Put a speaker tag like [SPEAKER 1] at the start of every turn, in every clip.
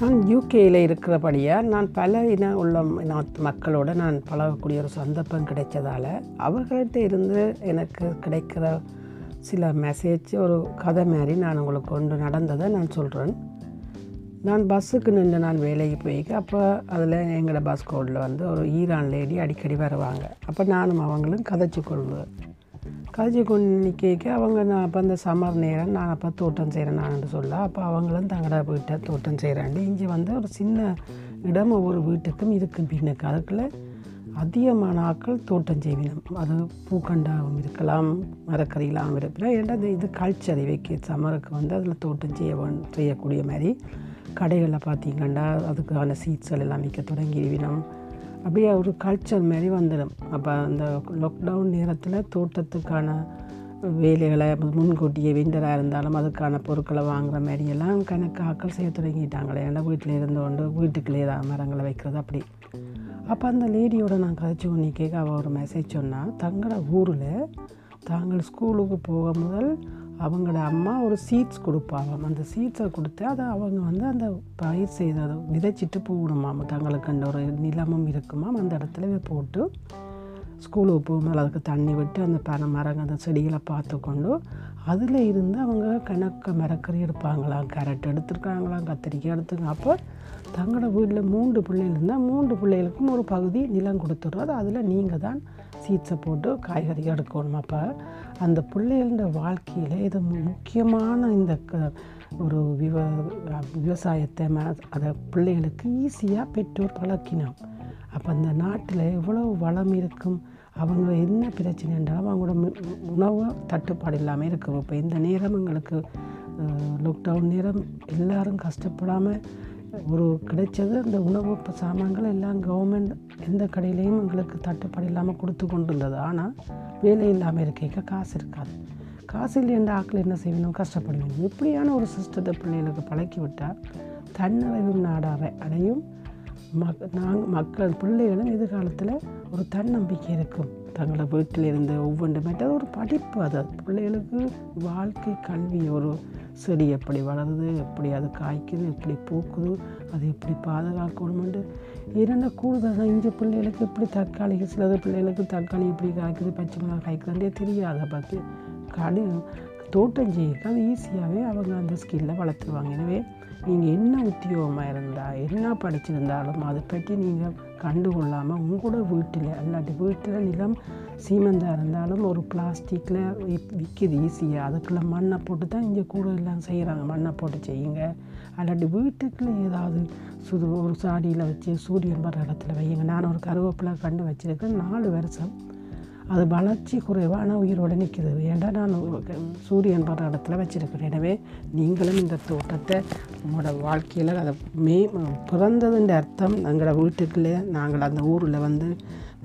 [SPEAKER 1] நான் யூகேயில் இருக்கிறபடியாக நான் பல இன உள்ள நாட்டு மக்களோட நான் பழகக்கூடிய ஒரு சந்தர்ப்பம் கிடைச்சதால் அவர்கள்ட்ட இருந்து எனக்கு கிடைக்கிற சில மெசேஜ் ஒரு கதை மாதிரி நான் உங்களுக்கு கொண்டு நடந்ததை நான் சொல்கிறேன் நான் பஸ்ஸுக்கு நின்று நான் வேலைக்கு போய்க்கு அப்போ அதில் எங்களோட பஸ் கோடில் வந்து ஒரு ஈரான் லேடி அடிக்கடி வருவாங்க. அப்போ நானும் அவங்களும் கதைச்சு கொள்வேன் கதைச்சு கொண்டு நிற்க அவங்க நான் அப்போ அந்த சம்மர் நேரம் நான் அப்போ தோட்டம் செய்கிறேன் நான் சொல்ல. அப்போ அவங்களும் தங்கடா வீட்டை தோட்டம் செய்கிறாண்டு இங்கே வந்து ஒரு சின்ன இடம் ஒவ்வொரு வீட்டுக்கும் இருக்கும் பின்னுக்கு. அதுக்குள்ளே அதிகமான ஆட்கள் தோட்டம் செய்வினோம் அது பூக்கண்டாகவும் இருக்கலாம் மரக்கறிகளாகவும் இருக்கலாம். ஏன்னா இது இது கல்ச்சர் இவைக்கு சம்மருக்கு வந்து அதில் தோட்டம் செய்ய செய்யக்கூடிய மாதிரி கடைகளில் பார்த்தீங்கன்னா அதுக்கான சீட்ஸ்கள் எல்லாம் விற்க தொடங்கிடுவினோம். அப்படியே ஒரு கல்ச்சர் மாதிரி வந்துடும். அப்போ அந்த லாக்டவுன் நேரத்தில் தோட்டத்துக்கான வேலைகளை முன்கூட்டியே விண்டராக இருந்தாலும் அதுக்கான பொருட்களை வாங்குற மாதிரியெல்லாம் கணக்கு கணக்காக்கள் செய்ய தொடங்கிட்டாங்களே. ஏன்னா வீட்டில் இருந்து கொண்டு வீட்டுக்குள்ளே தான் மரங்களை வைக்கிறது அப்படி. அப்போ அந்த லேடியோட நான் கதைச்சி ஒன்று கேட்க அவள் ஒரு மெசேஜ் சொன்னால் தங்களோட ஊரில் தாங்கள் ஸ்கூலுக்கு போக முதல் அவங்களோட அம்மா ஒரு சீட்ஸ் கொடுப்பாங்க. அந்த சீட்ஸை கொடுத்து அதை அவங்க வந்து அந்த பயிர் செய்த விதைச்சிட்டு போகணுமாம். தங்களுக்கு அந்த ஒரு நிலமும் இருக்குமாம். அந்த இடத்துல போட்டு ஸ்கூலுக்கு போகும்போது அதுக்கு தண்ணி விட்டு அந்த பனை மரங்கள் அந்த செடிகளை பார்த்து கொண்டு அதில் இருந்து அவங்க கணக்க மரக்கறி எடுப்பாங்களாம் கேரட் எடுத்துருக்காங்களாம் கத்திரிக்காய் எடுத்துருக்காங்க. அப்போ தங்களோட வீட்டில் மூன்று பிள்ளைகள் இருந்தால் மூன்று பிள்ளைகளுக்கும் ஒரு பகுதி நிலம் கொடுத்துட்றது. அதில் நீங்கள் தான் சீட்ஸை போட்டு காய்கறி எடுக்கணும். அப்போ அந்த பிள்ளைகளோட வாழ்க்கையில் இது முக்கியமான இந்த க ஒரு விவ விவசாயத்தை ம அதை பிள்ளைகளுக்கு ஈஸியாக பெற்றோர் பழக்கினோம் அப்போ அந்த நாட்டில் எவ்வளோ வளம் இருக்கும்? அவங்க என்ன பிரச்சனை என்றாலும் அவங்களோட உணவு தட்டுப்பாடு இல்லாமல் இருக்கும். இப்போ இந்த நேரம் எங்களுக்கு லாக்டவுன் நேரம் எல்லாரும் கஷ்டப்படாமல் ஒரு கிடைச்சது அந்த உணவு சாமான்கள் எல்லாம் கவர்மெண்ட் எந்த கடையிலையும் எங்களுக்கு தட்டுப்பாடு இல்லாமல் கொடுத்து கொண்டு இருந்தது ஆனால் வேலை இல்லாமல் இருக்க காசு இருக்காது. காசு இல்லைன்ற ஆக்கள் என்ன செய்யணும்? கஷ்டப்படுவீங்க இப்படியான ஒரு சிஸ்டத்தை பிள்ளைகளுக்கு பழக்கி விட்டால் தன்னறிவும் நாடாக அடையும். மக் நாங்கள் மக்கள் பிள்ளைகளும் எதிர்காலத்தில் ஒரு தன்னம்பிக்கை இருக்கும். தங்களை வீட்டில் இருந்த ஒவ்வொன்று ஒரு படிப்பு அது. பிள்ளைகளுக்கு வாழ்க்கை கல்வி ஒரு செடி எப்படி வளருது எப்படி அது காய்க்குது எப்படி பூக்குது அது எப்படி பாதுகாக்கணுமெண்டு இரண்டு கூடுதல் இஞ்சி பிள்ளைகளுக்கு எப்படி தக்காளி சிலது பிள்ளைகளுக்கு தக்காளி எப்படி காய்க்குது பச்சை மிளகா காய்க்குதுன்றே தெரியாது. பார்த்து கடு தோட்டம் செய்யறதுக்கு அது ஈஸியாகவே அவங்க அந்த ஸ்கில்லை வளர்த்துருவாங்க. எனவே நீங்கள் என்ன உத்தியோகமாக இருந்தால் என்ன படிச்சிருந்தாலும் அதை பற்றி நீங்கள் கண்டுகொள்ளாமல் உங்களோட வீட்டில் அல்லாட்டி வீட்டில் நிலம் சீமந்தாக இருந்தாலும் ஒரு பிளாஸ்டிக்கில் விற்கிது ஈஸியாக அதுக்குள்ளே மண்ணை போட்டு தான் இங்கே கூட எல்லாம் செய்கிறாங்க மண்ணை போட்டு செய்யுங்க. அல்லாட்டி வீட்டுக்குள்ளே ஏதாவது சுது ஒரு சாடியில் வச்சு சூரியன் வர இடத்துல வையுங்க. நான் ஒரு கருவேப்பிலை கண்டு வச்சுருக்கேன். நாலு வருஷம் அது வளர்ச்சி குறைவான உயிரோடு நிற்கிது ஏன்டா நான் சூரியன் படுற இடத்துல வச்சுருக்கிறேன். எனவே நீங்களும் இந்த தோட்டத்தை உங்களோட வாழ்க்கையில் அதை மே பிறந்ததுன்ற அர்த்தம் எங்களோட வீட்டுக்குள்ளே நாங்கள் அந்த ஊரில் வந்து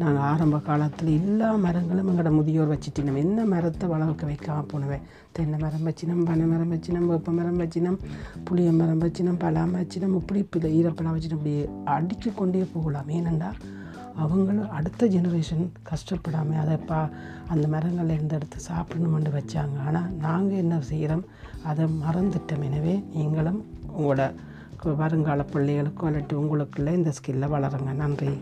[SPEAKER 1] நாங்கள் ஆரம்ப காலத்தில் எல்லா மரங்களும் எங்களோட முதியோர் வச்சுட்டு என்ன மரத்தை வளர்க்க வைக்காம போனவேன் தென்னை மரம் வச்சினம் பனை மரம் வச்சினம் வேப்ப மரம் வச்சினம் புளிய மரம் வச்சினம் பலாம வச்சினம் இப்படி இப்போ ஈரப்பழம் வச்சினம் இப்படி அடித்து கொண்டே போகலாம். ஏனென்றால் அவங்களும் அடுத்த ஜெனரேஷன் கஷ்டப்படாமல் அதை பா அந்த மரங்களை இருந்து எடுத்து சாப்பிடணுமென்று வச்சாங்க. ஆனால் நாங்கள் என்ன செய்கிறோம் அதை மறந்துட்டோம். எனவே நீங்களும் உங்களோட வருங்கால பிள்ளைகளுக்கோ இல்லாட்டி உங்களுக்குள்ளே இந்த ஸ்கில்லை வளருங்க. நன்றி.